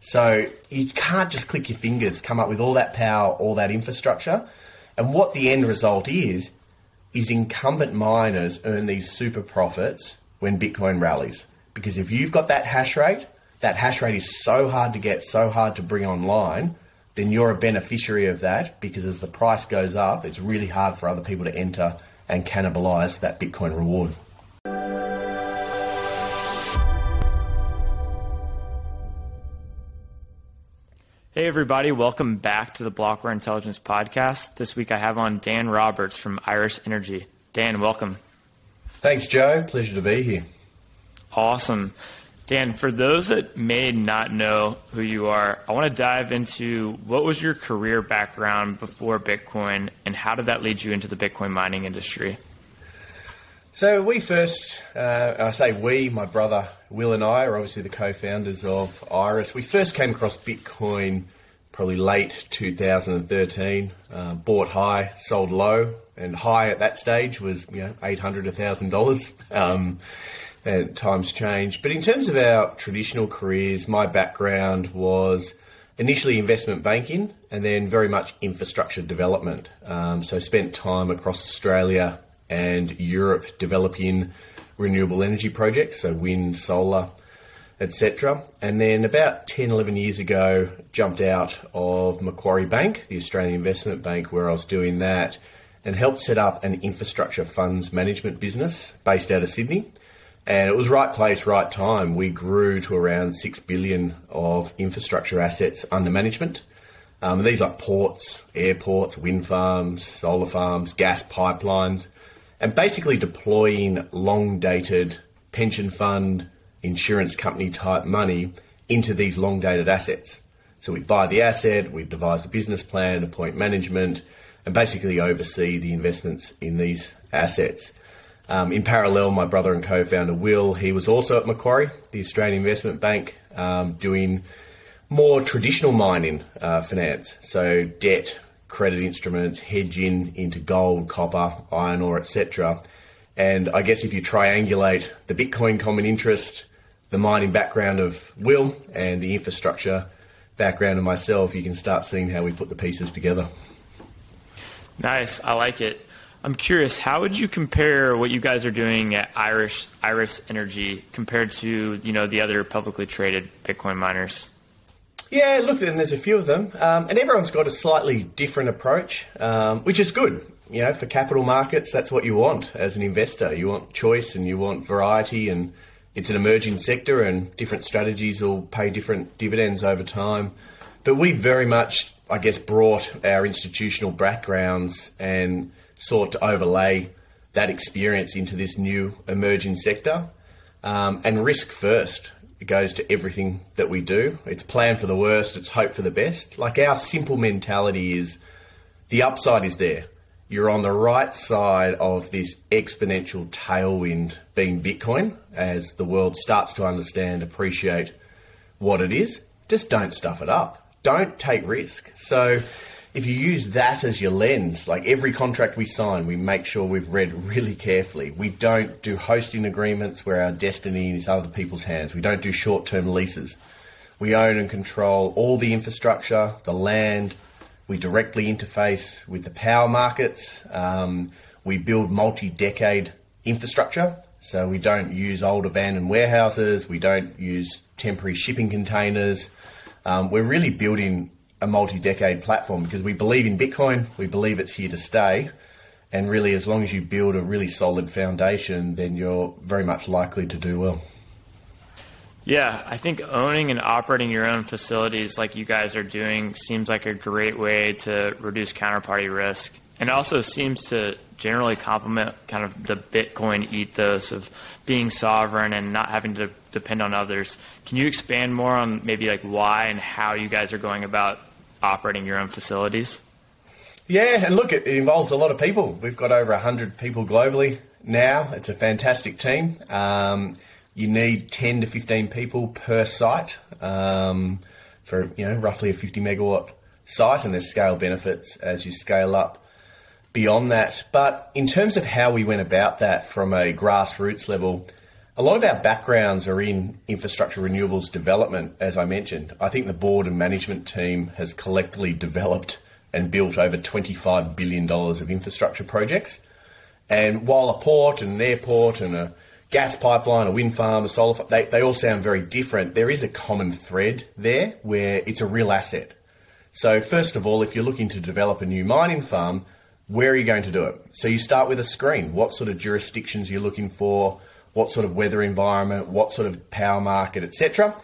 So you can't just click your fingers, come up with all that power, all that infrastructure. And what the end result is, is incumbent miners earn these super profits when Bitcoin rallies. Because if you've got that hash rate, that hash rate is so hard to get, so hard to bring online, then you're a beneficiary of that because as the price goes up, it's really hard for other people to enter and cannibalize that Bitcoin reward. Hey, everybody, welcome back to the Blockware Intelligence Podcast. This week I have on Dan Roberts from Iris Energy. Dan, welcome. Thanks, Joe. Pleasure to be here. Awesome. Dan, for those that may not know who you are, I want to dive into what was your career background before Bitcoin and how did that lead you into the Bitcoin mining industry? So we first, uh, I say we, my brother Will and I are obviously the co-founders of Iris. We first came across Bitcoin probably late 2013. Uh, bought high, sold low, and high at that stage was you know 800 a thousand dollars. Um, and times change. But in terms of our traditional careers, my background was initially investment banking and then very much infrastructure development. Um, so spent time across Australia and Europe developing renewable energy projects, so wind, solar, etc. And then about 10, 11 years ago, jumped out of Macquarie Bank, the Australian Investment Bank, where I was doing that and helped set up an infrastructure funds management business based out of Sydney. And it was right place, right time. We grew to around 6 billion of infrastructure assets under management. Um, these are ports, airports, wind farms, solar farms, gas pipelines and basically deploying long dated pension fund, insurance company type money into these long dated assets. So we buy the asset, we devise a business plan, appoint management, and basically oversee the investments in these assets. Um, in parallel, my brother and co founder Will, he was also at Macquarie, the Australian Investment Bank, um, doing more traditional mining uh, finance, so debt, credit instruments, hedge in into gold, copper, iron ore, etc. And I guess if you triangulate the Bitcoin common interest, the mining background of Will, and the infrastructure background of myself, you can start seeing how we put the pieces together. Nice, I like it. I'm curious, how would you compare what you guys are doing at Irish Iris Energy compared to you know the other publicly traded Bitcoin miners? Yeah, look, and there's a few of them, um, and everyone's got a slightly different approach, um, which is good. You know, for capital markets, that's what you want as an investor. You want choice and you want variety, and it's an emerging sector, and different strategies will pay different dividends over time. But we very much, I guess, brought our institutional backgrounds and sought to overlay that experience into this new emerging sector um, and risk first. It goes to everything that we do. It's plan for the worst, it's hope for the best. Like our simple mentality is the upside is there. You're on the right side of this exponential tailwind being Bitcoin as the world starts to understand, appreciate what it is. Just don't stuff it up. Don't take risk. So if you use that as your lens, like every contract we sign, we make sure we've read really carefully. We don't do hosting agreements where our destiny is other people's hands. We don't do short term leases. We own and control all the infrastructure, the land. We directly interface with the power markets. Um, we build multi decade infrastructure. So we don't use old abandoned warehouses. We don't use temporary shipping containers. Um, we're really building a multi-decade platform because we believe in Bitcoin, we believe it's here to stay, and really, as long as you build a really solid foundation, then you're very much likely to do well. Yeah, I think owning and operating your own facilities like you guys are doing seems like a great way to reduce counterparty risk. And also seems to generally complement kind of the Bitcoin ethos of being sovereign and not having to depend on others. Can you expand more on maybe like why and how you guys are going about operating your own facilities? Yeah, and look, it, involves a lot of people. We've got over 100 people globally now. It's a fantastic team. Um, you need 10 to 15 people per site um, for, you know, roughly a 50 megawatt site, and there's scale benefits as you scale up beyond that. But in terms of how we went about that from a grassroots level, a lot of our backgrounds are in infrastructure renewables development, as I mentioned. I think the board and management team has collectively developed and built over $25 billion of infrastructure projects. And while a port and an airport and a gas pipeline, a wind farm, a solar farm, they, they all sound very different. There is a common thread there where it's a real asset. So, first of all, if you're looking to develop a new mining farm, where are you going to do it? So, you start with a screen. What sort of jurisdictions you're looking for, what sort of weather environment, what sort of power market, etc.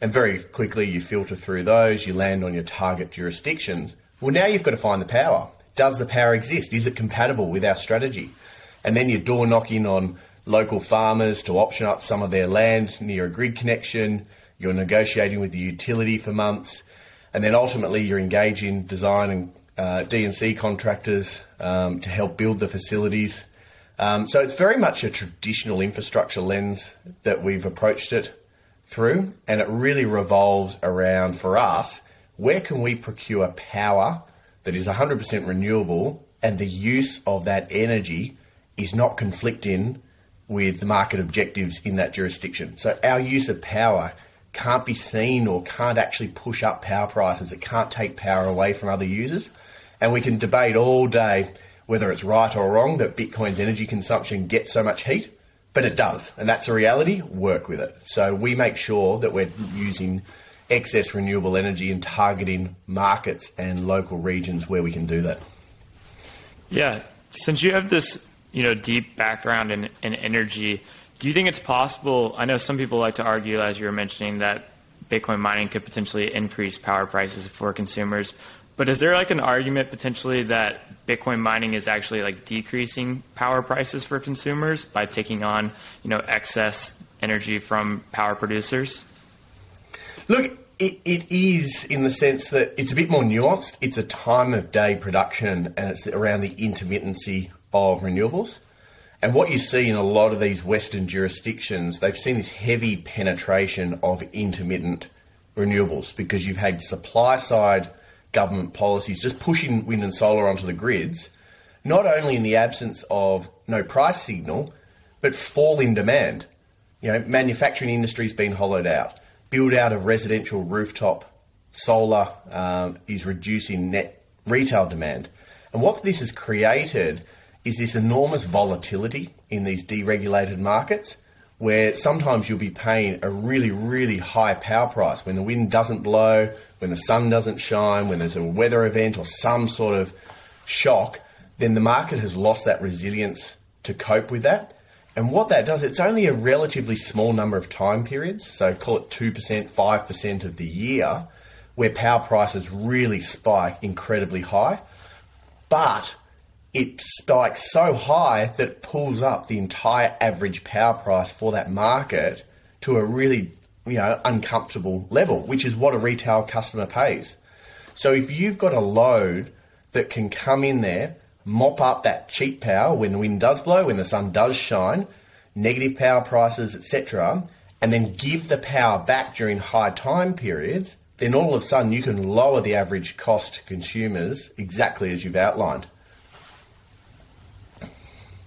And very quickly you filter through those, you land on your target jurisdictions. Well, now you've got to find the power. Does the power exist? Is it compatible with our strategy? And then you're door knocking on local farmers to option up some of their land near a grid connection. You're negotiating with the utility for months. And then ultimately you're engaging design and uh, D&C contractors um, to help build the facilities. Um, so it's very much a traditional infrastructure lens that we've approached it through, and it really revolves around for us where can we procure power that is 100% renewable and the use of that energy is not conflicting with the market objectives in that jurisdiction. So our use of power can't be seen or can't actually push up power prices. It can't take power away from other users. And we can debate all day whether it's right or wrong that Bitcoin's energy consumption gets so much heat, but it does. And that's a reality. Work with it. So we make sure that we're using excess renewable energy and targeting markets and local regions where we can do that. Yeah. Since you have this, you know, deep background in, in energy, do you think it's possible? I know some people like to argue, as you were mentioning, that Bitcoin mining could potentially increase power prices for consumers. But is there like an argument potentially that Bitcoin mining is actually like decreasing power prices for consumers by taking on, you know, excess energy from power producers? Look, it, it is in the sense that it's a bit more nuanced. It's a time of day production and it's around the intermittency of renewables. And what you see in a lot of these Western jurisdictions, they've seen this heavy penetration of intermittent renewables because you've had supply side government policies just pushing wind and solar onto the grids, not only in the absence of no price signal, but fall in demand. You know, manufacturing industry's been hollowed out. Build out of residential rooftop solar um, is reducing net retail demand. And what this has created is this enormous volatility in these deregulated markets where sometimes you'll be paying a really, really high power price when the wind doesn't blow, when the sun doesn't shine, when there's a weather event or some sort of shock, then the market has lost that resilience to cope with that. And what that does, it's only a relatively small number of time periods, so call it 2%, 5% of the year, where power prices really spike incredibly high. But it spikes so high that it pulls up the entire average power price for that market to a really you know, uncomfortable level, which is what a retail customer pays. So if you've got a load that can come in there, mop up that cheap power when the wind does blow, when the sun does shine, negative power prices, etc., and then give the power back during high time periods, then all of a sudden you can lower the average cost to consumers exactly as you've outlined.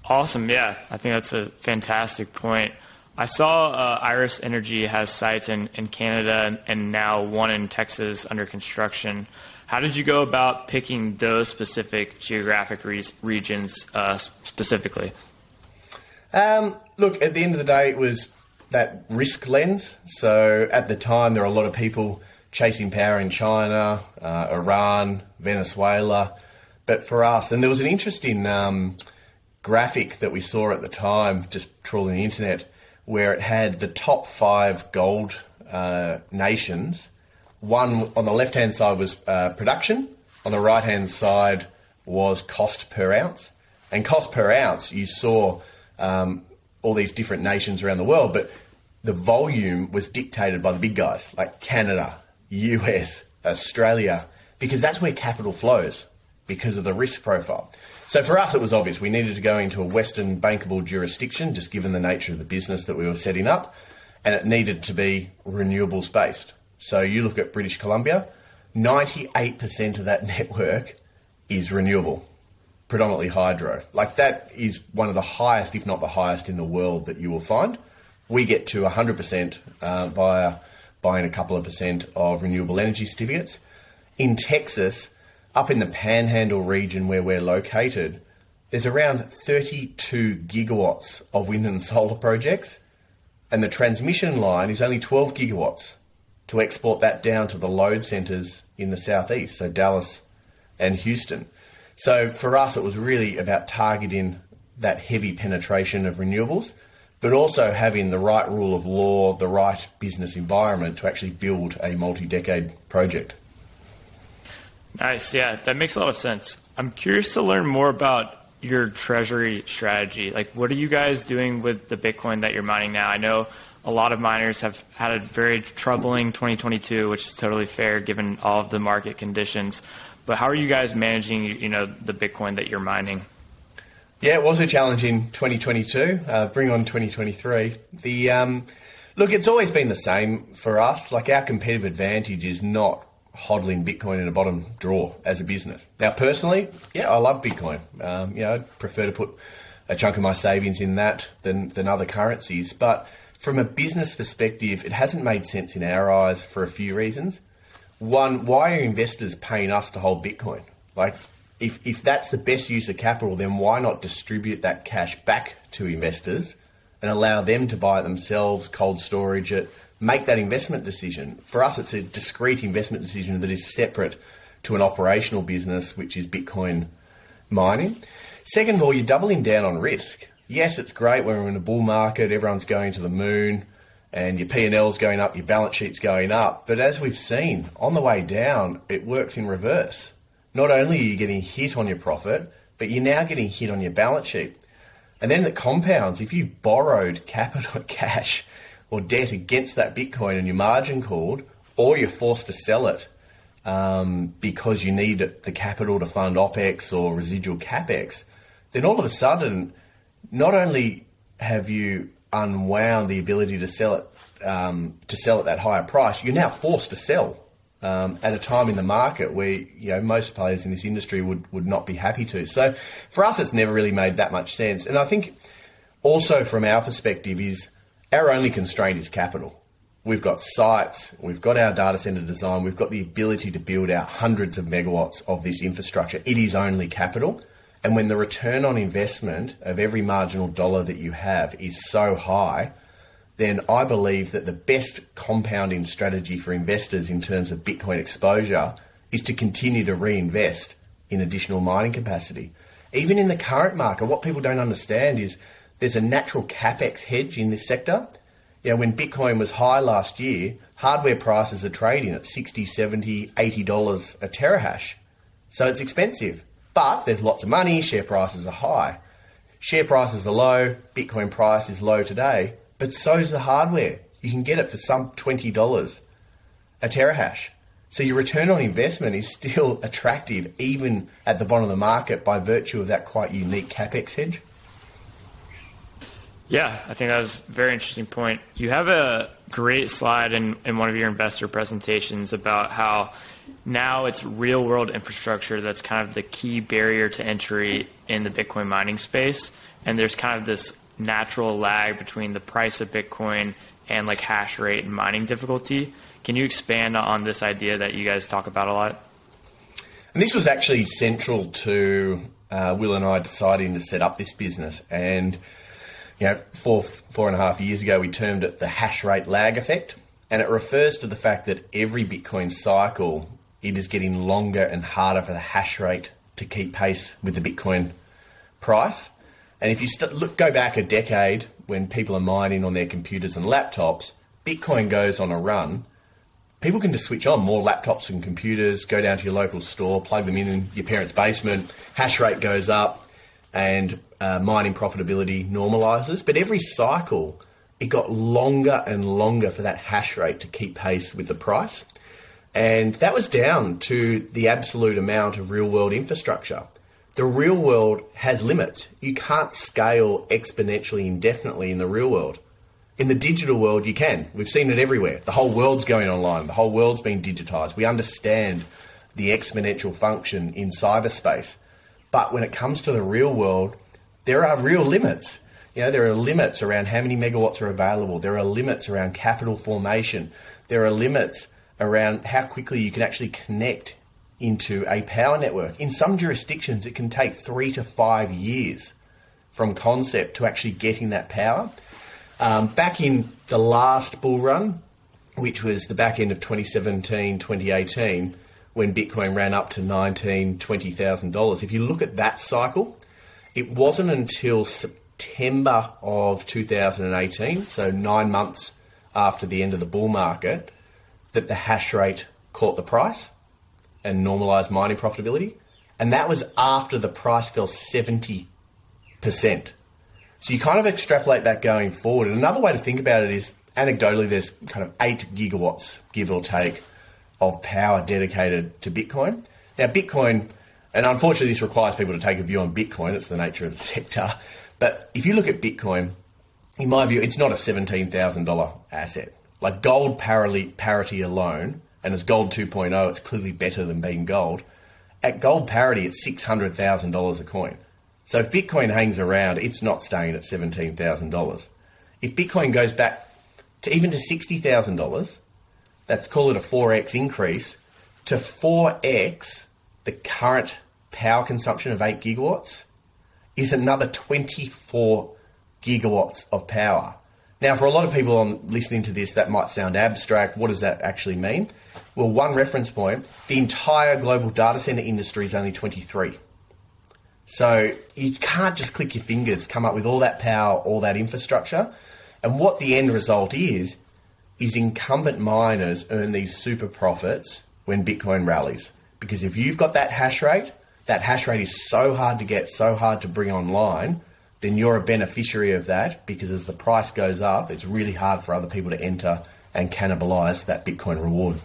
Awesome. Yeah, I think that's a fantastic point. I saw uh, Iris Energy has sites in, in Canada and now one in Texas under construction. How did you go about picking those specific geographic re- regions uh, specifically? Um, look, at the end of the day, it was that risk lens. So at the time, there were a lot of people chasing power in China, uh, Iran, Venezuela. But for us, and there was an interesting um, graphic that we saw at the time, just trawling the internet, where it had the top five gold uh, nations. One on the left hand side was uh, production, on the right hand side was cost per ounce. And cost per ounce, you saw um, all these different nations around the world, but the volume was dictated by the big guys like Canada, US, Australia, because that's where capital flows because of the risk profile. So for us, it was obvious we needed to go into a Western bankable jurisdiction, just given the nature of the business that we were setting up, and it needed to be renewables based. So you look at British Columbia, 98% of that network is renewable, predominantly hydro. Like that is one of the highest, if not the highest, in the world that you will find. We get to 100% uh, via buying a couple of percent of renewable energy certificates. In Texas, up in the Panhandle region where we're located, there's around 32 gigawatts of wind and solar projects, and the transmission line is only 12 gigawatts to export that down to the load centres in the southeast, so Dallas and Houston. So for us, it was really about targeting that heavy penetration of renewables, but also having the right rule of law, the right business environment to actually build a multi decade project. Nice. Yeah, that makes a lot of sense. I'm curious to learn more about your treasury strategy. Like, what are you guys doing with the Bitcoin that you're mining now? I know a lot of miners have had a very troubling 2022, which is totally fair given all of the market conditions. But how are you guys managing, you know, the Bitcoin that you're mining? Yeah, it was a challenge in 2022. Uh, bring on 2023. The um, look, it's always been the same for us. Like our competitive advantage is not hodling Bitcoin in a bottom drawer as a business. Now, personally, yeah, I love Bitcoin. Um, you know, I'd prefer to put a chunk of my savings in that than than other currencies. But from a business perspective, it hasn't made sense in our eyes for a few reasons. One, why are investors paying us to hold Bitcoin? Like, if, if that's the best use of capital, then why not distribute that cash back to investors and allow them to buy it themselves, cold storage it, make that investment decision? For us, it's a discrete investment decision that is separate to an operational business, which is Bitcoin mining. Second of all, you're doubling down on risk. Yes, it's great when we're in a bull market, everyone's going to the moon, and your P&L's going up, your balance sheet's going up. But as we've seen, on the way down, it works in reverse not only are you getting hit on your profit, but you're now getting hit on your balance sheet. And then it compounds. If you've borrowed capital cash or debt against that Bitcoin and your margin called, or you're forced to sell it um, because you need the capital to fund OPEX or residual CAPEX, then all of a sudden, not only have you unwound the ability to sell it um, to sell at that higher price, you're now forced to sell um, at a time in the market where you know most players in this industry would, would not be happy to. So for us, it's never really made that much sense. And I think also from our perspective is our only constraint is capital. We've got sites, we've got our data center design, we've got the ability to build out hundreds of megawatts of this infrastructure. It is only capital. And when the return on investment of every marginal dollar that you have is so high, then I believe that the best compounding strategy for investors in terms of Bitcoin exposure is to continue to reinvest in additional mining capacity. Even in the current market, what people don't understand is there's a natural capex hedge in this sector. You know, when Bitcoin was high last year, hardware prices are trading at 60, 70, 80 dollars a terahash. So it's expensive. But there's lots of money, share prices are high. Share prices are low, Bitcoin price is low today but so's the hardware. You can get it for some $20 a terahash. So your return on investment is still attractive even at the bottom of the market by virtue of that quite unique capex hedge. Yeah, I think that was a very interesting point. You have a great slide in, in one of your investor presentations about how now it's real world infrastructure that's kind of the key barrier to entry in the Bitcoin mining space. And there's kind of this natural lag between the price of Bitcoin and like hash rate and mining difficulty. Can you expand on this idea that you guys talk about a lot? And this was actually central to uh, Will and I deciding to set up this business. And you know, four four and a half years ago, we termed it the hash rate lag effect, and it refers to the fact that every Bitcoin cycle it is getting longer and harder for the hash rate to keep pace with the Bitcoin price. And if you st- look, go back a decade when people are mining on their computers and laptops, Bitcoin goes on a run. People can just switch on more laptops and computers, go down to your local store, plug them in in your parents' basement, hash rate goes up, and uh, mining profitability normalizes. But every cycle, it got longer and longer for that hash rate to keep pace with the price. And that was down to the absolute amount of real world infrastructure the real world has limits. You can't scale exponentially indefinitely in the real world. In the digital world, you can. We've seen it everywhere. The whole world's going online. The whole world's being digitized. We understand the exponential function in cyberspace. But when it comes to the real world, there are real limits. You know, there are limits around how many megawatts are available. There are limits around capital formation. There are limits around how quickly you can actually connect into a power network. In some jurisdictions, it can take three to five years from concept to actually getting that power. Um, back in the last bull run, which was the back end of 2017, 2018, when Bitcoin ran up to $19,000, $20,000, if you look at that cycle, it wasn't until September of 2018, so nine months after the end of the bull market, that the hash rate caught the price and normalized mining profitability. And that was after the price fell 70%. So you kind of extrapolate that going forward. And another way to think about it is anecdotally, there's kind of eight gigawatts, give or take, of power dedicated to Bitcoin. Now, Bitcoin, and unfortunately, this requires people to take a view on Bitcoin, it's the nature of the sector. But if you look at Bitcoin, in my view, it's not a $17,000 asset. Like gold parity alone and as gold 2.0, it's clearly better than being gold. At gold parity, it's $600,000 a coin. So if Bitcoin hangs around, it's not staying at $17,000. If Bitcoin goes back to even to $60,000, that's call it a 4x increase, to 4x the current power consumption of 8 gigawatts is another 24 gigawatts of power. Now, for a lot of people on listening to this, that might sound abstract. What does that actually mean? Well, one reference point the entire global data center industry is only 23. So you can't just click your fingers, come up with all that power, all that infrastructure. And what the end result is, is incumbent miners earn these super profits when Bitcoin rallies. Because if you've got that hash rate, that hash rate is so hard to get, so hard to bring online then you're a beneficiary of that because as the price goes up, it's really hard for other people to enter and cannibalize that Bitcoin reward.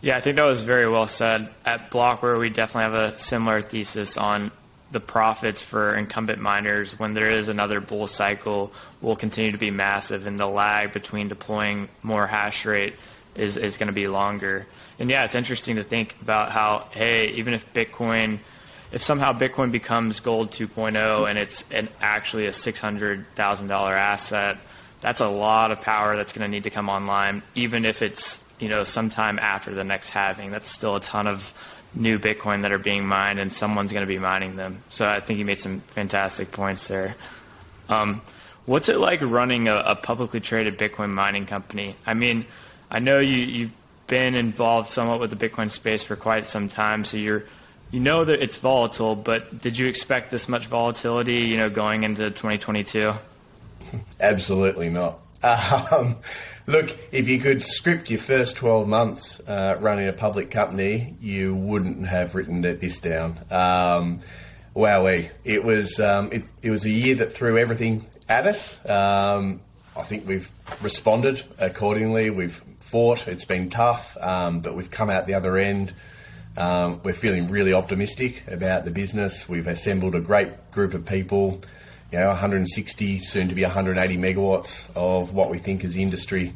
Yeah, I think that was very well said. At Blockware, we definitely have a similar thesis on the profits for incumbent miners when there is another bull cycle will continue to be massive and the lag between deploying more hash rate is, is going to be longer. And yeah, it's interesting to think about how, hey, even if Bitcoin – if somehow Bitcoin becomes gold 2.0 and it's an, actually a $600,000 asset, that's a lot of power that's going to need to come online, even if it's you know sometime after the next halving. That's still a ton of new Bitcoin that are being mined, and someone's going to be mining them. So I think you made some fantastic points there. Um, what's it like running a, a, publicly traded Bitcoin mining company? I mean, I know you, you've been involved somewhat with the Bitcoin space for quite some time, so you're you know that it's volatile, but did you expect this much volatility, you know, going into 2022? Absolutely not. Um, look, if you could script your first 12 months uh, running a public company, you wouldn't have written this down. Um, wowee. It was, um, it, it, was a year that threw everything at us. Um, I think we've responded accordingly. We've fought. It's been tough, um, but we've come out the other end um, we're feeling really optimistic about the business. We've assembled a great group of people, you know, 160, soon to be 180 megawatts of what we think is industry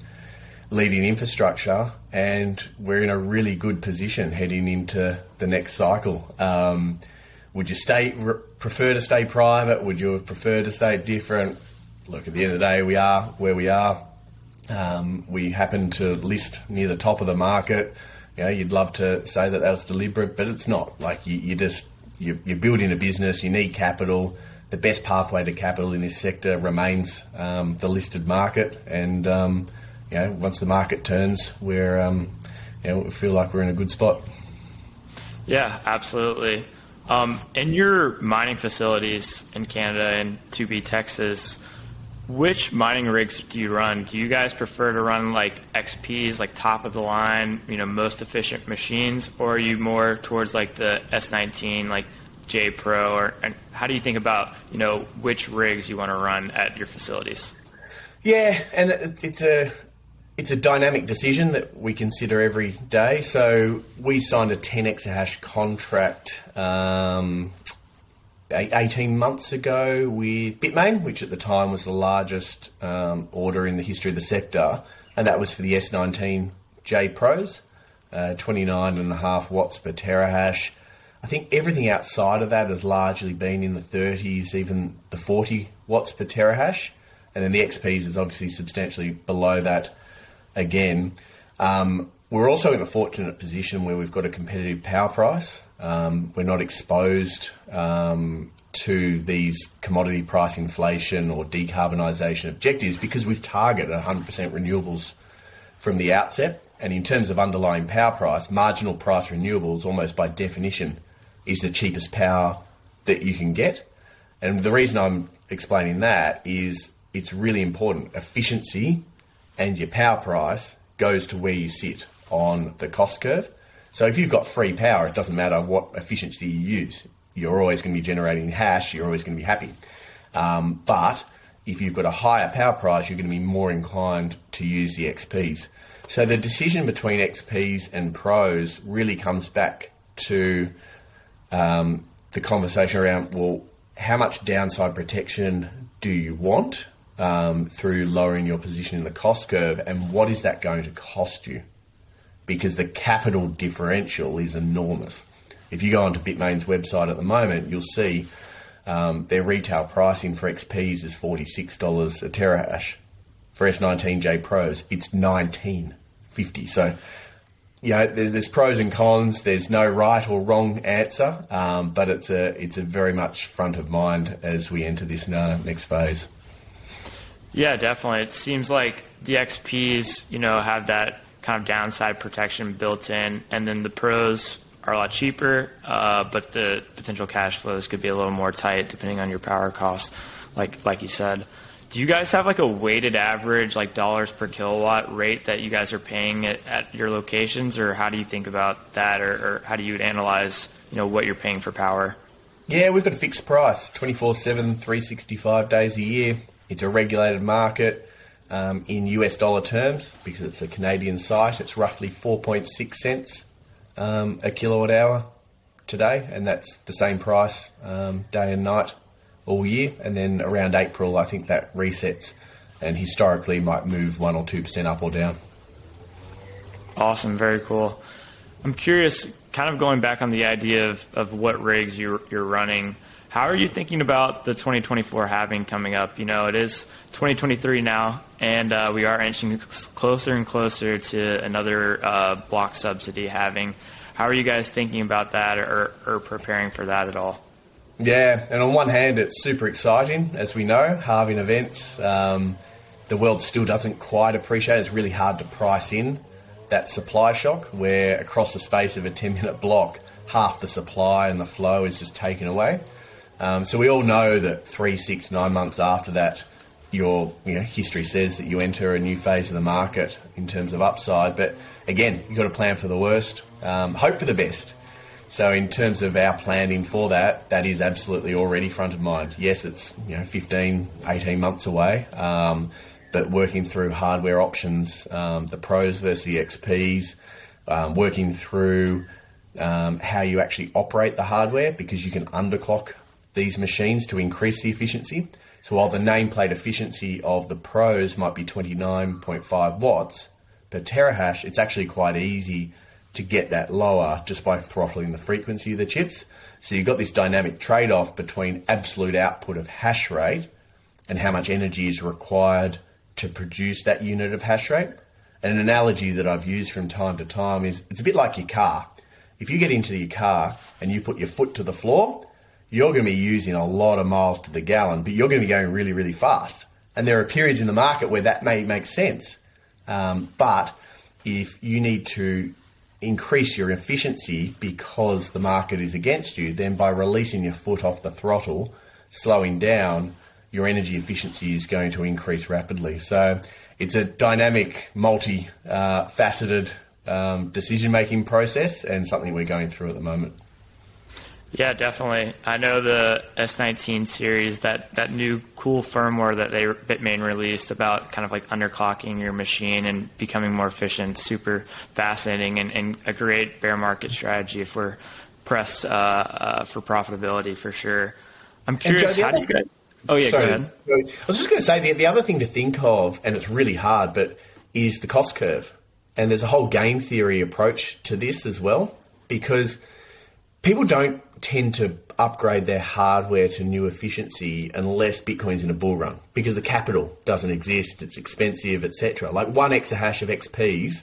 leading infrastructure, and we're in a really good position heading into the next cycle. Um, would you stay re- prefer to stay private? Would you prefer to stay different? Look, at the end of the day, we are where we are. Um, we happen to list near the top of the market. You know, you'd love to say that that was deliberate, but it's not. Like you, you just you, you're building a business, you need capital. The best pathway to capital in this sector remains um, the listed market, and um, you know, once the market turns, we're um, you know, we feel like we're in a good spot. Yeah, absolutely. Um, in your mining facilities in Canada and 2B Texas, which mining rigs do you run? Do you guys prefer to run like XPs, like top of the line, you know, most efficient machines, or are you more towards like the S19, like J Pro, or and how do you think about you know which rigs you want to run at your facilities? Yeah, and it's a it's a dynamic decision that we consider every day. So we signed a 10 exahash contract um, 18 months ago with Bitmain, which at the time was the largest um, order in the history of the sector, and that was for the S19J Pros, uh, 29 and a half watts per terahash. I think everything outside of that has largely been in the 30s, even the 40 watts per terahash. And then the XPs is obviously substantially below that again. Um, we're also in a fortunate position where we've got a competitive power price. Um, we're not exposed um, to these commodity price inflation or decarbonisation objectives because we've targeted 100% renewables from the outset. And in terms of underlying power price, marginal price renewables, almost by definition, is the cheapest power that you can get. And the reason I'm explaining that is it's really important. Efficiency and your power price goes to where you sit on the cost curve. So if you've got free power, it doesn't matter what efficiency you use. You're always going to be generating hash. You're always going to be happy. Um, but if you've got a higher power price, you're going to be more inclined to use the XPs. So the decision between XPs and pros really comes back to um, the conversation around well, how much downside protection do you want um, through lowering your position in the cost curve, and what is that going to cost you? Because the capital differential is enormous. If you go onto Bitmain's website at the moment, you'll see um, their retail pricing for XPs is $46 a terahash. For S19J Pros, it's 1950. So, you know, there's, there's, pros and cons. There's no right or wrong answer, um, but it's a it's a very much front of mind as we enter this uh, next phase. Yeah, definitely. It seems like the XPs, you know, have that kind of downside protection built in, and then the pros are a lot cheaper, uh, but the potential cash flows could be a little more tight depending on your power costs, like like you said. Do you guys have like a weighted average, like dollars per kilowatt rate that you guys are paying at, your locations, or how do you think about that, or, how do you analyze, you know, what you're paying for power? Yeah, we've got a fixed price, 24 7, 365 days a year. It's a regulated market um, in US dollar terms because it's a Canadian site. It's roughly 4.6 cents um, a kilowatt hour today, and that's the same price um, day and night all year. And then around April, I think that resets and historically might move 1 or 2% up or down. Awesome, very cool. I'm curious, kind of going back on the idea of, of what rigs you're, you're running. How are you thinking about the 2024 halving coming up? You know, it is 2023 now, and uh, we are inching closer and closer to another uh, block subsidy halving. How are you guys thinking about that or, or preparing for that at all? Yeah, and on one hand, it's super exciting, as we know, halving events. Um, the world still doesn't quite appreciate it. It's really hard to price in that supply shock where across the space of a 10 minute block, half the supply and the flow is just taken away. Um, so we all know that three, six, nine months after that, your you know, history says that you enter a new phase of the market in terms of upside. But again, you've got to plan for the worst, um, hope for the best. So in terms of our planning for that, that is absolutely already front of mind. Yes, it's you know 15, 18 months away, um, but working through hardware options, um, the pros versus the XPs, um, working through um, how you actually operate the hardware because you can underclock these machines to increase the efficiency. So while the nameplate efficiency of the Pros might be 29.5 watts per terahash, it's actually quite easy to get that lower just by throttling the frequency of the chips. So you've got this dynamic trade off between absolute output of hash rate and how much energy is required to produce that unit of hash rate. And an analogy that I've used from time to time is it's a bit like your car. If you get into your car and you put your foot to the floor, you're going to be using a lot of miles to the gallon, but you're going to be going really, really fast. And there are periods in the market where that may make sense. Um, but if you need to increase your efficiency because the market is against you, then by releasing your foot off the throttle, slowing down, your energy efficiency is going to increase rapidly. So it's a dynamic, multi uh, faceted um, decision making process and something we're going through at the moment. Yeah, definitely. I know the S19 series, that, that new cool firmware that they Bitmain released about kind of like underclocking your machine and becoming more efficient, super fascinating and, and a great bear market strategy if we're pressed uh, uh, for profitability for sure. I'm curious, Joe, how do you guys? Oh yeah, sorry, go ahead. I was just going to say the, the other thing to think of, and it's really hard, but is the cost curve. And there's a whole game theory approach to this as well, because – people don't tend to upgrade their hardware to new efficiency unless Bitcoin's in a bull run because the capital doesn't exist, it's expensive, etc. Like one exahash of XPs,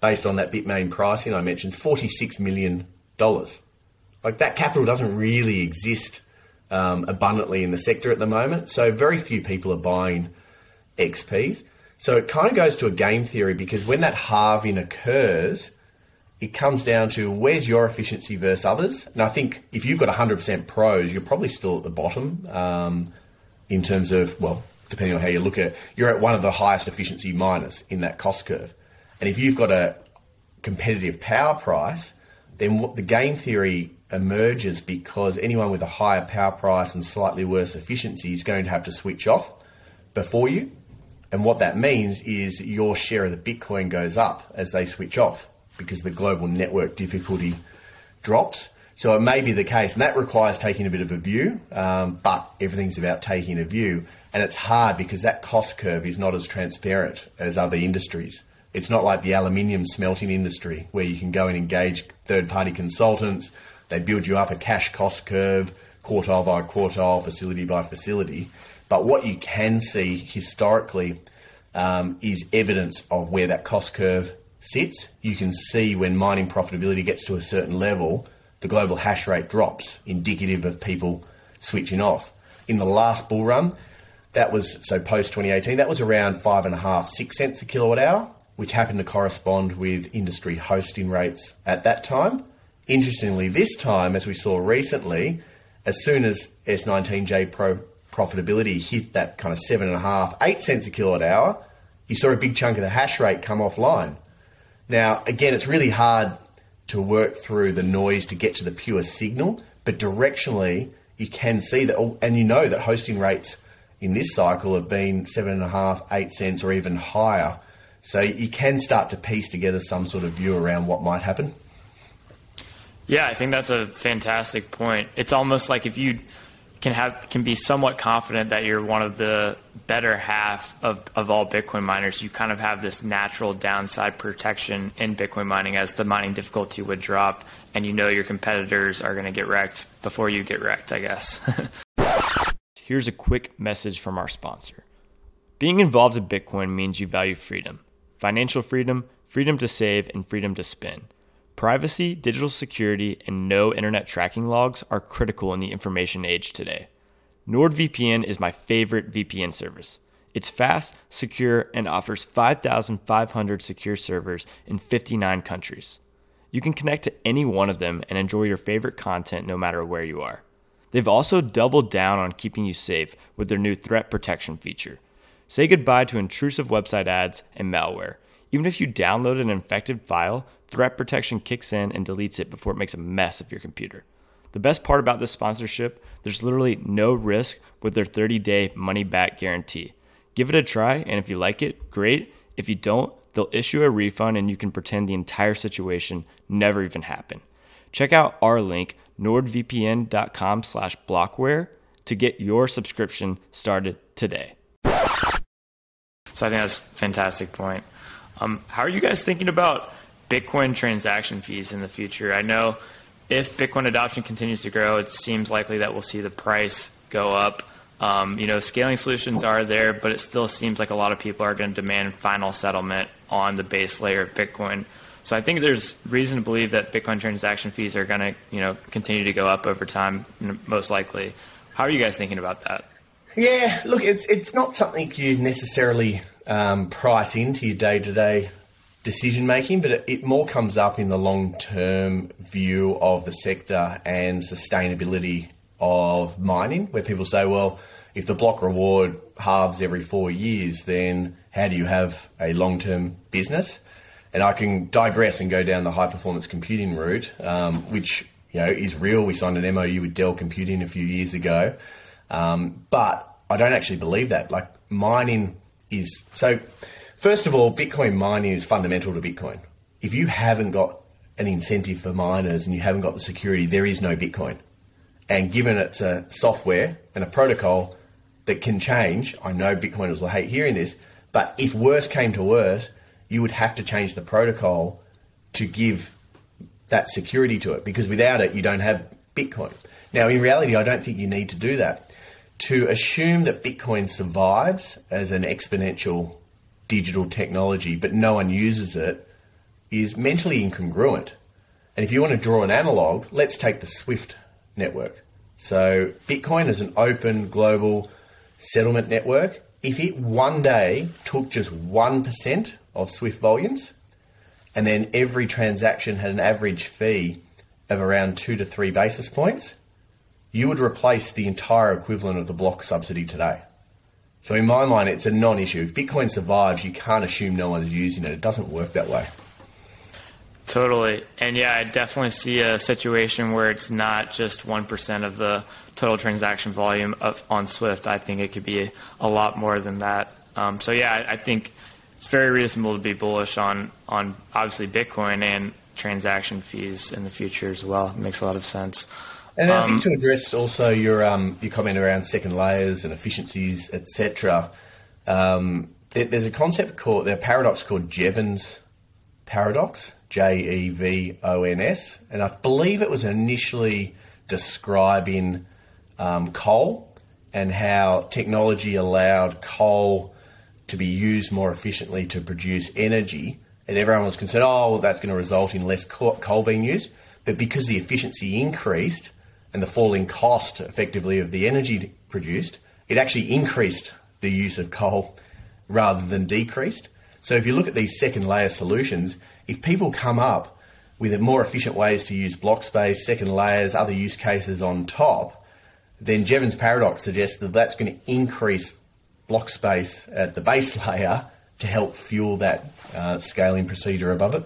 based on that Bitmain pricing I mentioned, is $46 million. Like that capital doesn't really exist um, abundantly in the sector at the moment, so very few people are buying XPs. So it kind of goes to a game theory because when that halving occurs, it comes down to where's your efficiency versus others. And I think if you've got 100% pros, you're probably still at the bottom um, in terms of, well, depending on how you look at it, you're at one of the highest efficiency miners in that cost curve. And if you've got a competitive power price, then what the game theory emerges because anyone with a higher power price and slightly worse efficiency is going to have to switch off before you. And what that means is your share of the Bitcoin goes up as they switch off because the global network difficulty drops. So it may be the case, and that requires taking a bit of a view, um, but everything's about taking a view. And it's hard because that cost curve is not as transparent as other industries. It's not like the aluminium smelting industry where you can go and engage third party consultants, they build you up a cash cost curve, quartile by quartile, facility by facility. But what you can see historically um, is evidence of where that cost curve sits. You can see when mining profitability gets to a certain level, the global hash rate drops, indicative of people switching off. In the last bull run, that was so post 2018, that was around five and a half, six cents a kilowatt hour, which happened to correspond with industry hosting rates at that time. Interestingly, this time, as we saw recently, as soon as S19J Pro profitability hit that kind of seven and a half, eight cents a kilowatt hour, you saw a big chunk of the hash rate come offline. Now, again, it's really hard to work through the noise to get to the pure signal, but directionally, you can see that, oh, and you know that hosting rates in this cycle have been seven and a half, eight cents, or even higher. So you can start to piece together some sort of view around what might happen. Yeah, I think that's a fantastic point. It's almost like if you can have can be somewhat confident that you're one of the better half of, of all Bitcoin miners, you kind of have this natural downside protection in Bitcoin mining as the mining difficulty would drop and you know your competitors are going to get wrecked before you get wrecked, I guess. Here's a quick message from our sponsor. Being involved in Bitcoin means you value freedom financial freedom, freedom to save, and freedom to spend. Privacy, digital security, and no internet tracking logs are critical in the information age today. NordVPN is my favorite VPN service. It's fast, secure, and offers 5,500 secure servers in 59 countries. You can connect to any one of them and enjoy your favorite content no matter where you are. They've also doubled down on keeping you safe with their new threat protection feature. Say goodbye to intrusive website ads and malware. Even if you download an infected file, threat protection kicks in and deletes it before it makes a mess of your computer. The best part about this sponsorship, there's literally no risk with their 30 day money back guarantee. Give it a try, and if you like it, great. If you don't, they'll issue a refund and you can pretend the entire situation never even happened. Check out our link, nordvpn.com slash blockware, to get your subscription started today. So I think that's a fantastic point. Um, how are you guys thinking about Bitcoin transaction fees in the future. I know if Bitcoin adoption continues to grow, it seems likely that we'll see the price go up. Um, you know, scaling solutions are there, but it still seems like a lot of people are going to demand final settlement on the base layer of Bitcoin. So I think there's reason to believe that Bitcoin transaction fees are going to, you know, continue to go up over time, most likely. How are you guys thinking about that? Yeah, look, it's it's not something you necessarily um, price into your day to day decision making, but it, it, more comes up in the long term view of the sector and sustainability of mining, where people say, well, if the block reward halves every four years, then how do you have a long term business? And I can digress and go down the high performance computing route, um, which you know is real. We signed an MOU with Dell Computing a few years ago, um, but I don't actually believe that. Like mining is so First of all, Bitcoin mining is fundamental to Bitcoin. If you haven't got an incentive for miners and you haven't got the security, there is no Bitcoin. And given it's a software and a protocol that can change, I know Bitcoiners will hate hearing this, but if worse came to worse, you would have to change the protocol to give that security to it because without it, you don't have Bitcoin. Now, in reality, I don't think you need to do that. To assume that Bitcoin survives as an exponential digital technology, but no one uses it, is mentally incongruent. And if you want to draw an analog, let's take the SWIFT network. So, Bitcoin is an open global settlement network. If it one day took just 1% of SWIFT volumes, and then every transaction had an average fee of around two to three basis points, you would replace the entire equivalent of the block subsidy today. So in my mind, it's a non-issue. If Bitcoin survives, you can't assume no one's using it. It doesn't work that way. Totally. And yeah, I definitely see a situation where it's not just 1% of the total transaction volume of, on Swift. I think it could be a lot more than that. Um, so yeah, I, think it's very reasonable to be bullish on, on obviously Bitcoin and transaction fees in the future as well. It makes a lot of sense. And I think um, to address also your um, your comment around second layers and efficiencies, etc. Um, there, there's a concept called a paradox called Jevons paradox, J E V O N S, and I believe it was initially describing um, coal and how technology allowed coal to be used more efficiently to produce energy, and everyone was concerned, oh, well, that's going to result in less coal being used. But because the efficiency increased, and the falling cost effectively of the energy produced, it actually increased the use of coal rather than decreased. So if you look at these second layer solutions, if people come up with more efficient ways to use block space, second layers, other use cases on top, then Jevons paradox suggests that that's going to increase block space at the base layer to help fuel that uh, scaling procedure above it.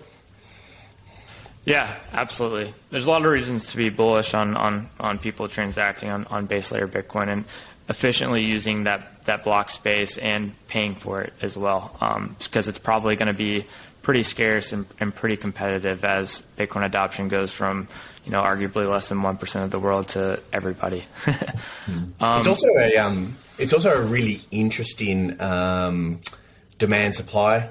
Yeah, absolutely. There's a lot of reasons to be bullish on, on, on people transacting on, on base layer Bitcoin and efficiently using that, that block space and paying for it as well. Um, because it's probably going to be pretty scarce and, and pretty competitive as Bitcoin adoption goes from, you know, arguably less than 1% of the world to everybody. um, it's also a, um, it's also a really interesting um, demand supply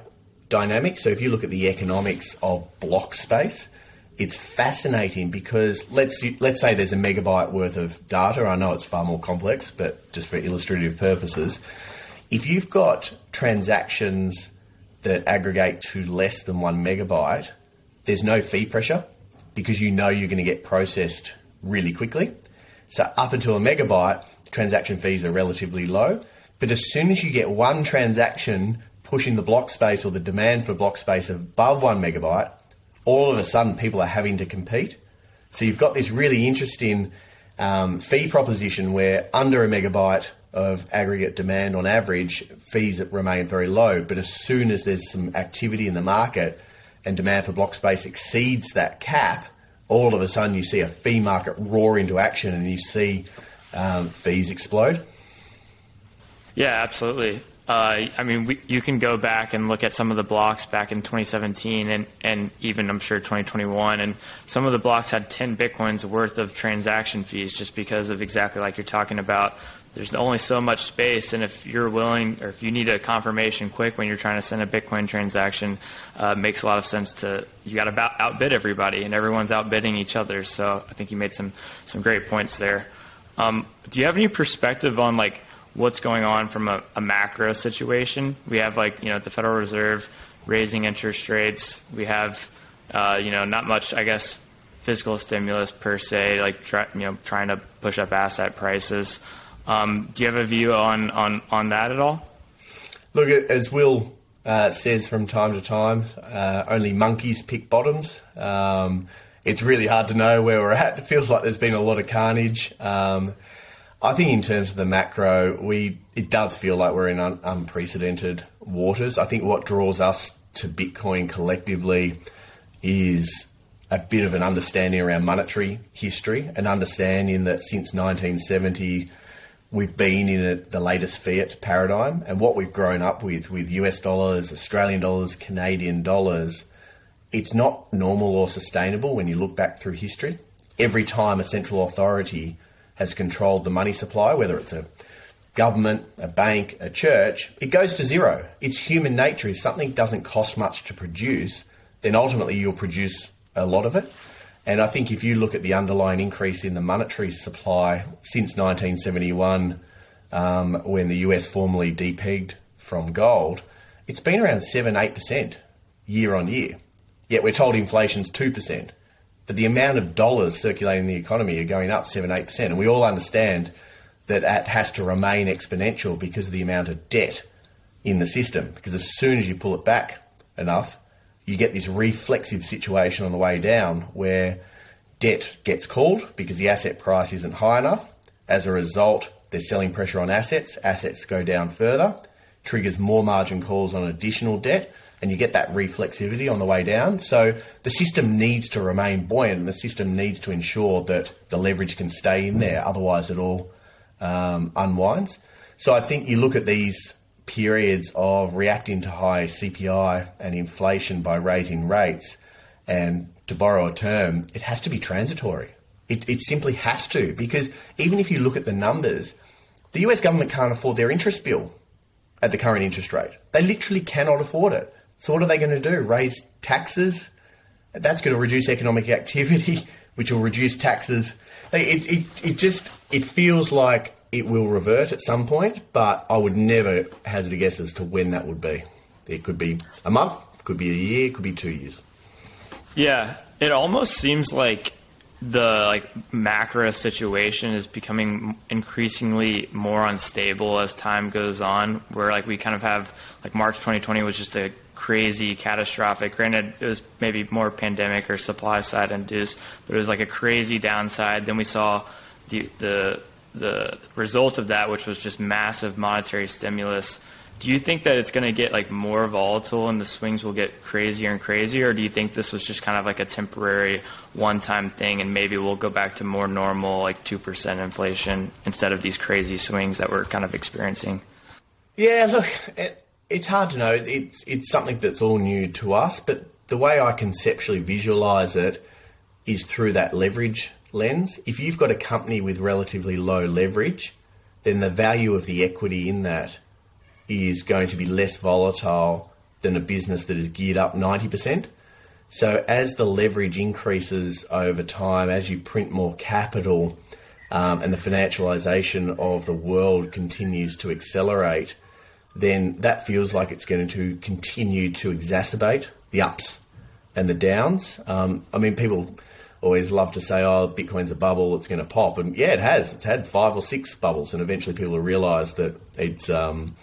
dynamic. So if you look at the economics of block space, it's fascinating because let's let's say there's a megabyte worth of data. I know it's far more complex, but just for illustrative purposes, if you've got transactions that aggregate to less than one megabyte, there's no fee pressure because you know you're going to get processed really quickly. So up until a megabyte, transaction fees are relatively low. But as soon as you get one transaction pushing the block space or the demand for block space above one megabyte, all of a sudden people are having to compete. So you've got this really interesting um, fee proposition where under a megabyte of aggregate demand on average, fees remain very low. But as soon as there's some activity in the market and demand for block space exceeds that cap, all of a sudden you see a fee market roar into action and you see um, fees explode. Yeah, absolutely. Uh, I mean, you can go back and look at some of the blocks back in 2017 and, and even I'm sure 2021, and some of the blocks had 10 bitcoins worth of transaction fees just because of exactly like you're talking about. There's only so much space, and if you're willing or if you need a confirmation quick when you're trying to send a Bitcoin transaction, uh, makes a lot of sense to you got to outbid everybody, and everyone's outbidding each other. So I think you made some some great points there. Um, do you have any perspective on like what's going on from a, a, macro situation. We have like you know the Federal Reserve raising interest rates. We have uh, you know not much I guess fiscal stimulus per se, like try, you know trying to push up asset prices. Um, do you have a view on on on that at all? Look, as Will uh, says from time to time, uh, only monkeys pick bottoms. Um, it's really hard to know where we're at. It feels like there's been a lot of carnage. Um, I think in terms of the macro, we it does feel like we're in un, unprecedented waters. I think what draws us to Bitcoin collectively is a bit of an understanding around monetary history, an understanding that since 1970 we've been in a, the latest fiat paradigm, and what we've grown up with with US dollars, Australian dollars, Canadian dollars. It's not normal or sustainable when you look back through history. Every time a central authority has controlled the money supply, whether it's a government, a bank, a church, it goes to zero. It's human nature. If something doesn't cost much to produce, then ultimately you'll produce a lot of it. And I think if you look at the underlying increase in the monetary supply since 1971, um, when the US formally depegged from gold, it's been around 7 8% year on year. Yet we're told inflation's 2%. But the amount of dollars circulating in the economy are going up 7 8%. And we all understand that that has to remain exponential because of the amount of debt in the system. Because as soon as you pull it back enough, you get this reflexive situation on the way down where debt gets called because the asset price isn't high enough. As a result, there's selling pressure on assets. Assets go down further, triggers more margin calls on additional debt, and you get that reflexivity on the way down. So the system needs to remain buoyant, the system needs to ensure that the leverage can stay in there. Otherwise, it all um, unwinds. So I think you look at these periods of reacting to high CPI and inflation by raising rates, and to borrow a term, it has to be transitory. It, it simply has to, because even if you look at the numbers, the US government can't afford their interest bill at the current interest rate. They literally cannot afford it. So what are they going to do? Raise taxes? That's going to reduce economic activity, which will reduce taxes. It, it, it just it feels like it will revert at some point, but I would never hazard a guess as to when that would be. It could be a month, could be a year, could be two years. Yeah, it almost seems like the like macro situation is becoming increasingly more unstable as time goes on where like we kind of have like March 2020 was just a crazy catastrophic. Granted it was maybe more pandemic or supply side induced but it was like a crazy downside. Then we saw the the the result of that which was just massive monetary stimulus. Do you think that it's going to get like more volatile and the swings will get crazier and crazier or do you think this was just kind of like a temporary one-time thing and maybe we'll go back to more normal like 2% inflation instead of these crazy swings that we're kind of experiencing? Yeah look it, it's hard to know it's it's something that's all new to us but the way i conceptually visualize it is through that leverage lens if you've got a company with relatively low leverage then the value of the equity in that is going to be less volatile than a business that is geared up 90%. So as the leverage increases over time, as you print more capital, um, and the financialization of the world continues to accelerate, then that feels like it's going to continue to exacerbate the ups and the downs. Um, I mean, people always love to say, "Oh, Bitcoin's a bubble; it's going to pop," and yeah, it has. It's had five or six bubbles, and eventually people will realise that it's um,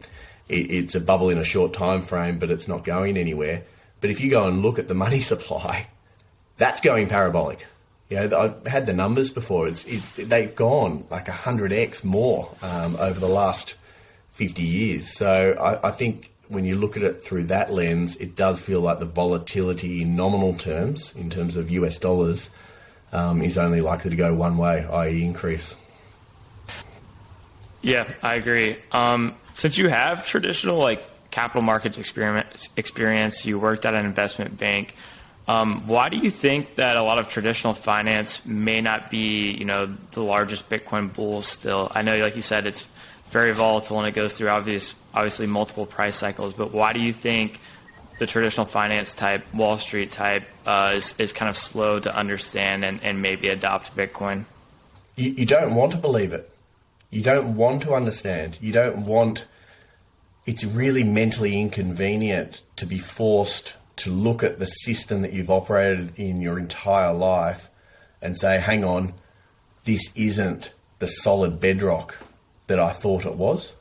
it, it's a bubble in a short time frame, but it's not going anywhere. But if you go and look at the money supply, that's going parabolic. You know, I've had the numbers before. It's it, they've gone like hundred x more um, over the last fifty years. So I, I think when you look at it through that lens, it does feel like the volatility in nominal terms, in terms of US dollars, um, is only likely to go one way, i.e., increase. Yeah, I agree. Um, since you have traditional like capital markets experience, you worked at an investment bank. Um, why do you think that a lot of traditional finance may not be, you know, the largest Bitcoin bulls still? I know, like you said, it's very volatile and it goes through obvious, obviously multiple price cycles. But why do you think the traditional finance type, Wall Street type, uh, is, kind of slow to understand and, and maybe adopt Bitcoin? You, you don't want to believe it. You don't want to understand. You don't want. It's really mentally inconvenient to be forced to look at the system that you've operated in your entire life and say, hang on, this isn't the solid bedrock that I thought it was.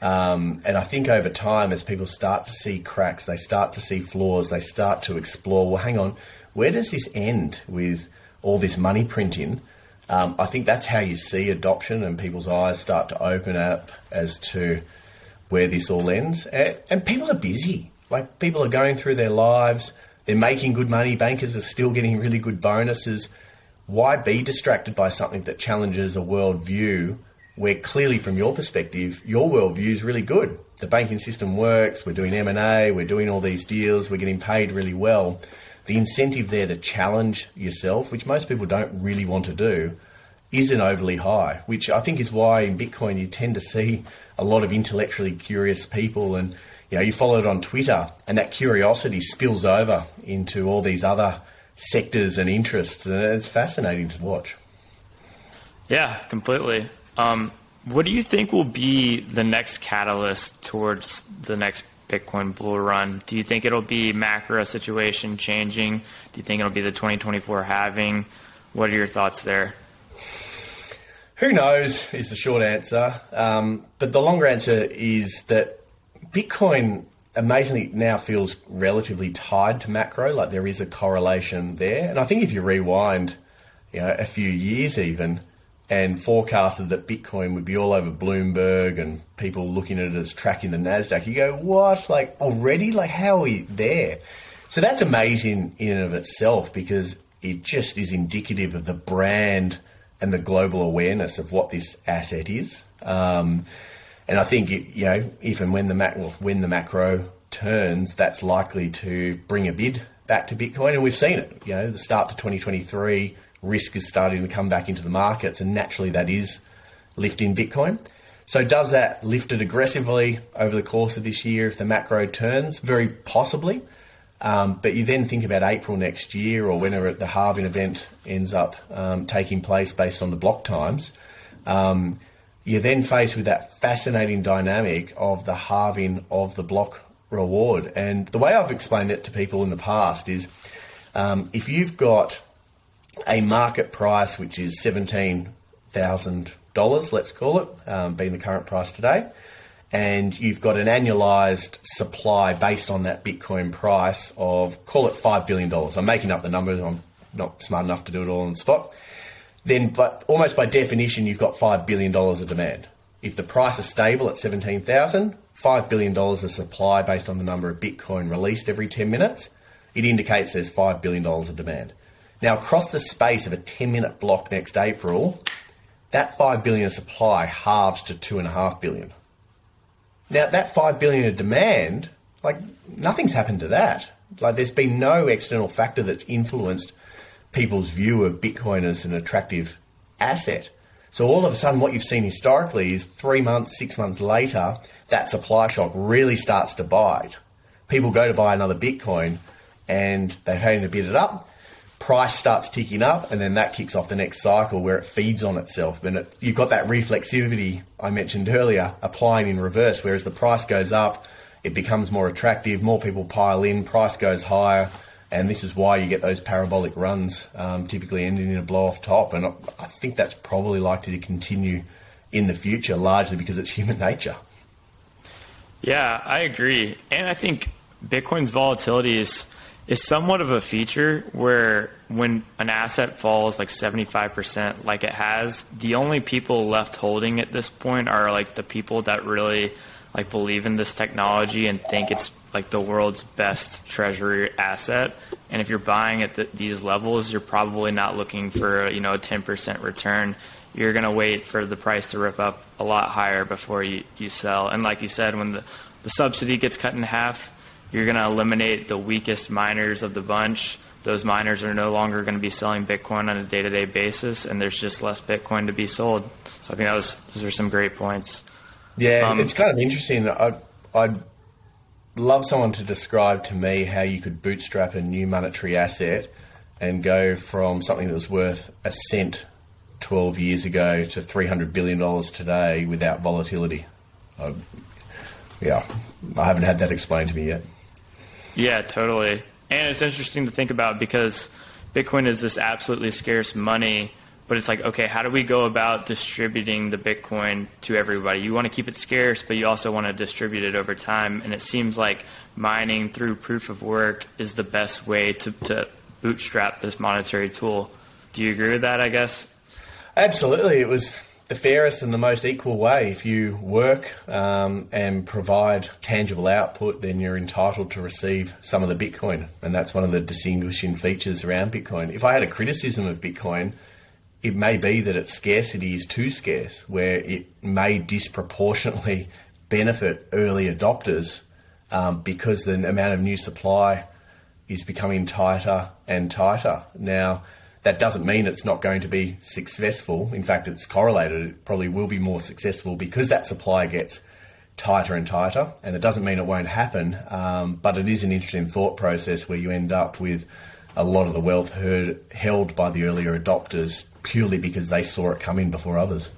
Um, and I think over time, as people start to see cracks, they start to see flaws, they start to explore, well, hang on, where does this end with all this money printing? Um, I think that's how you see adoption and people's eyes start to open up as to where this all ends. And, and people are busy. Like people are going through their lives, they're making good money, bankers are still getting really good bonuses. Why be distracted by something that challenges a worldview where clearly from your perspective, your worldview is really good. The banking system works, we're doing M&A, we're doing all these deals, we're getting paid really well the incentive there to challenge yourself, which most people don't really want to do, isn't overly high, which I think is why in Bitcoin you tend to see a lot of intellectually curious people and you know, you follow it on Twitter and that curiosity spills over into all these other sectors and interests, and it's fascinating to watch. Yeah, completely. Um, what do you think will be the next catalyst towards the next Bitcoin bull run? Do you think it'll be macro situation changing? Do you think it'll be the 2024 halving? What are your thoughts there? Who knows is the short answer. Um, but the longer answer is that Bitcoin amazingly now feels relatively tied to macro, like there is a correlation there. And I think if you rewind, you know, a few years even, and forecasted that Bitcoin would be all over Bloomberg and people looking at it as tracking the Nasdaq, you go, what? Like already? Like how are we there? So that's amazing in and of itself because it just is indicative of the brand and the global awareness of what this asset is. Um, and I think it, you know, if and when the mac- when the macro turns, that's likely to bring a bid back to Bitcoin, and we've seen it. You know, the start to 2023, risk is starting to come back into the markets, and naturally that is lifting Bitcoin. So does that lift it aggressively over the course of this year if the macro turns? Very possibly. Um, but you then think about April next year or whenever the halving event ends up um, taking place based on the block times. Um, you're then faced with that fascinating dynamic of the halving of the block reward. And the way I've explained it to people in the past is um, if you've got a market price which is $17,000, let's call it, um, being the current price today, and you've got an annualized supply based on that Bitcoin price of, call it $5 billion. I'm making up the numbers, I'm not smart enough to do it all on the spot. Then, but almost by definition, you've got $5 billion of demand. If the price is stable at 17,000, $5 billion of supply based on the number of Bitcoin released every 10 minutes, it indicates there's $5 billion of demand. Now, across the space of a 10 minute block next April, that 5 billion supply halves to 2.5 billion. Now, that 5 billion of demand, like nothing's happened to that. Like there's been no external factor that's influenced people's view of Bitcoin as an attractive asset. So all of a sudden, what you've seen historically is three months, six months later, that supply shock really starts to bite. People go to buy another Bitcoin and they're having to bid it up. Price starts ticking up, and then that kicks off the next cycle where it feeds on itself. And it, you've got that reflexivity I mentioned earlier applying in reverse, whereas the price goes up, it becomes more attractive, more people pile in, price goes higher, and this is why you get those parabolic runs, um, typically ending in a blow off top. And I think that's probably likely to continue in the future, largely because it's human nature. Yeah, I agree. And I think Bitcoin's volatility is is somewhat of a feature where when an asset falls like 75% like it has, the only people left holding at this point are like the people that really like believe in this technology and think it's like the world's best treasury asset. And if you're buying at the, these levels, you're probably not looking for you know a 10% return. You're going to wait for the price to rip up a lot higher before you, you sell. And like you said, when the, the subsidy gets cut in half, you're going to eliminate the weakest miners of the bunch. Those miners are no longer going to be selling Bitcoin on a day to day basis, and there's just less Bitcoin to be sold. So I think that was, those are some great points. Yeah, um, it's kind of interesting. I'd, I'd love someone to describe to me how you could bootstrap a new monetary asset and go from something that was worth a cent 12 years ago to $300 billion today without volatility. Um, yeah, I haven't had that explained to me yet. Yeah, totally. And it's interesting to think about because Bitcoin is this absolutely scarce money, but it's like, okay, how do we go about distributing the Bitcoin to everybody? You want to keep it scarce, but you also want to distribute it over time. And it seems like mining through proof of work is the best way to, to bootstrap this monetary tool. Do you agree with that, I guess? Absolutely. It was the fairest and the most equal way. If you work um, and provide tangible output, then you're entitled to receive some of the Bitcoin. And that's one of the distinguishing features around Bitcoin. If I had a criticism of Bitcoin, it may be that its scarcity is too scarce, where it may disproportionately benefit early adopters um, because the amount of new supply is becoming tighter and tighter. Now, that doesn't mean it's not going to be successful. In fact, it's correlated. It probably will be more successful because that supply gets tighter and tighter. And it doesn't mean it won't happen, um, but it is an interesting thought process where you end up with a lot of the wealth heard, held by the earlier adopters purely because they saw it coming before others.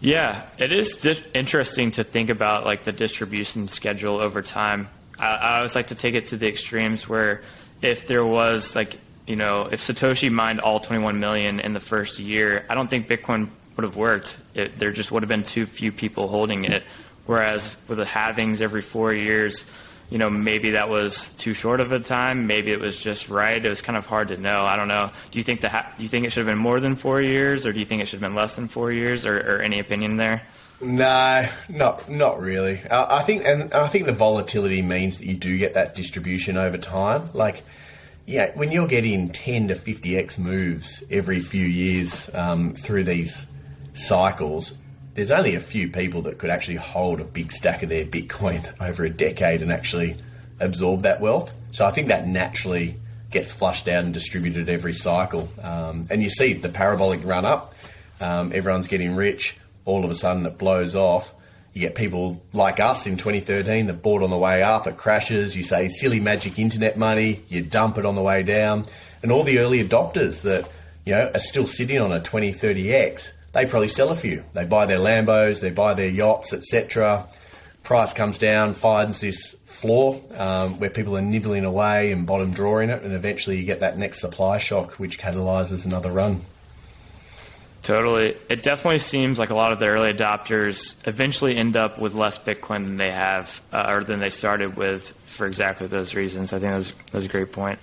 Yeah, it is di- interesting to think about like the distribution schedule over time. I, I always like to take it to the extremes where if there was like you know if Satoshi mined all 21 million in the first year, I don't think Bitcoin would have worked. It, there just would have been too few people holding it. Whereas with the halvings every four years, you know, maybe that was too short of a time. Maybe it was just right. It was kind of hard to know. I don't know. Do you think the ha- do you think it should have been more than four years, or do you think it should have been less than four years, or, or any opinion there? No, not not really. I, I think, and I think the volatility means that you do get that distribution over time. Like, yeah, when you're getting ten to fifty x moves every few years um, through these cycles, there's only a few people that could actually hold a big stack of their Bitcoin over a decade and actually absorb that wealth. So I think that naturally gets flushed out and distributed every cycle. Um, and you see the parabolic run up, um, everyone's getting rich, all of a sudden it blows off. You get people like us in 2013 that bought on the way up, it crashes, you say silly magic internet money, you dump it on the way down. And all the early adopters that, you know, are still sitting on a 20, 30x, they probably sell a few. They buy their Lambos, they buy their yachts, etc. Price comes down, finds this floor um, where people are nibbling away and bottom drawing it, and eventually you get that next supply shock, which catalyzes another run. Totally. It definitely seems like a lot of the early adopters eventually end up with less Bitcoin than they have, uh, or than they started with, for exactly those reasons. I think that was, that was a great point.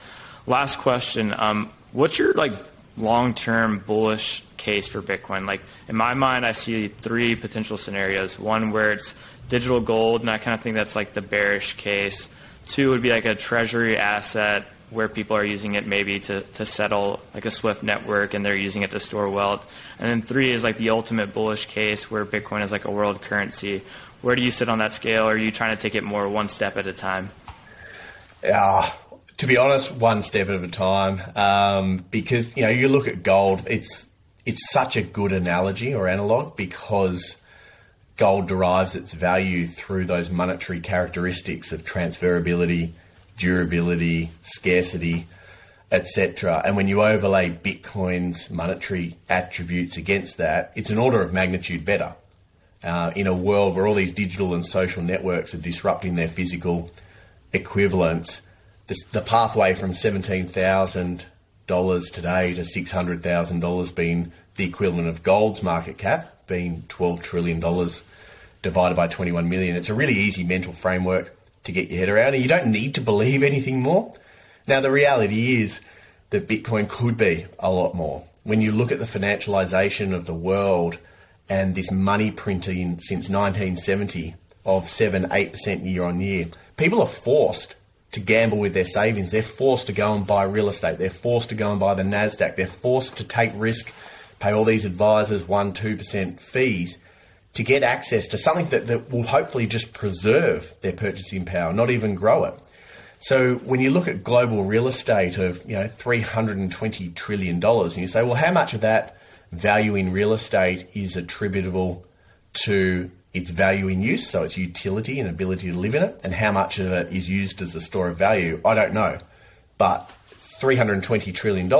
Last question. Um, what's your like long-term bullish case for Bitcoin. Like in my mind, I see three potential scenarios. One where it's digital gold, and I kind of think that's like the bearish case. Two would be like a treasury asset where people are using it maybe to, to settle like a Swift network and they're using it to store wealth. And then three is like the ultimate bullish case where Bitcoin is like a world currency. Where do you sit on that scale? Are you trying to take it more one step at a time? Yeah, to be honest, one step at a time. Um, because you know, you look at gold; it's it's such a good analogy or analog because gold derives its value through those monetary characteristics of transferability, durability, scarcity, etc. And when you overlay Bitcoin's monetary attributes against that, it's an order of magnitude better. Uh, in a world where all these digital and social networks are disrupting their physical equivalents, the, the pathway from seventeen thousand dollars today to six hundred thousand dollars being the equivalent of gold's market cap, being twelve trillion dollars divided by twenty one million. It's a really easy mental framework to get your head around, and you don't need to believe anything more. Now, the reality is that Bitcoin could be a lot more. When you look at the financialization of the world and this money printing since 1970 of 7 8% year on year, people are forced to gamble with their savings. They're forced to go and buy real estate. They're forced to go and buy the NASDAQ. They're forced to take risk, pay all these advisors 1 2% fees to get access to something that, that will hopefully just preserve their purchasing power, not even grow it. So when you look at global real estate of you know 320 trillion dollars, and you say, well, how much of that value in real estate is attributable to its value in use, so its utility and ability to live in it, and how much of it is used as a store of value, I don't know. But $320 trillion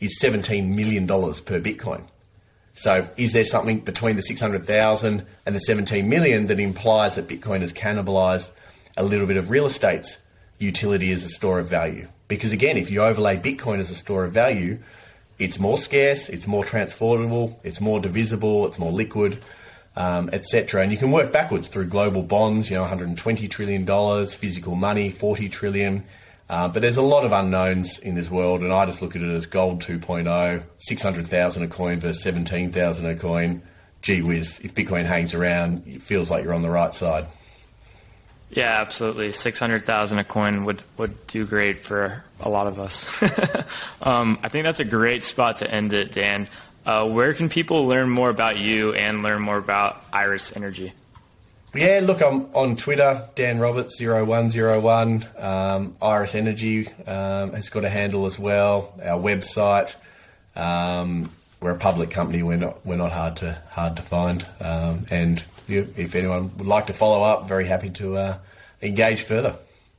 is $17 million per Bitcoin. So is there something between the 600,000 and the 17 million that implies that Bitcoin has cannibalized a little bit of real estate's utility as a store of value? Because again, if you overlay Bitcoin as a store of value, it's more scarce, it's more transportable, it's more divisible, it's more liquid um, etc. And you can work backwards through global bonds, you know, 120 trillion dollars, physical money, 40 trillion. Uh, but there's a lot of unknowns in this world, and I just look at it as gold 2.0, 600,000 a coin versus 17,000 a coin. Gee whiz, if Bitcoin hangs around, it feels like you're on the right side. Yeah, absolutely. Six hundred thousand a coin would would do great for a lot of us. um, I think that's a great spot to end it, Dan. Uh, where can people learn more about you and learn more about Iris Energy? Yeah, look, I'm on Twitter, Dan Roberts 0101. Um, Iris Energy um, has got a handle as well. Our website. Um, we're a public company. We're not we're not hard to hard to find. Um, and if anyone would like to follow up, very happy to uh, engage further.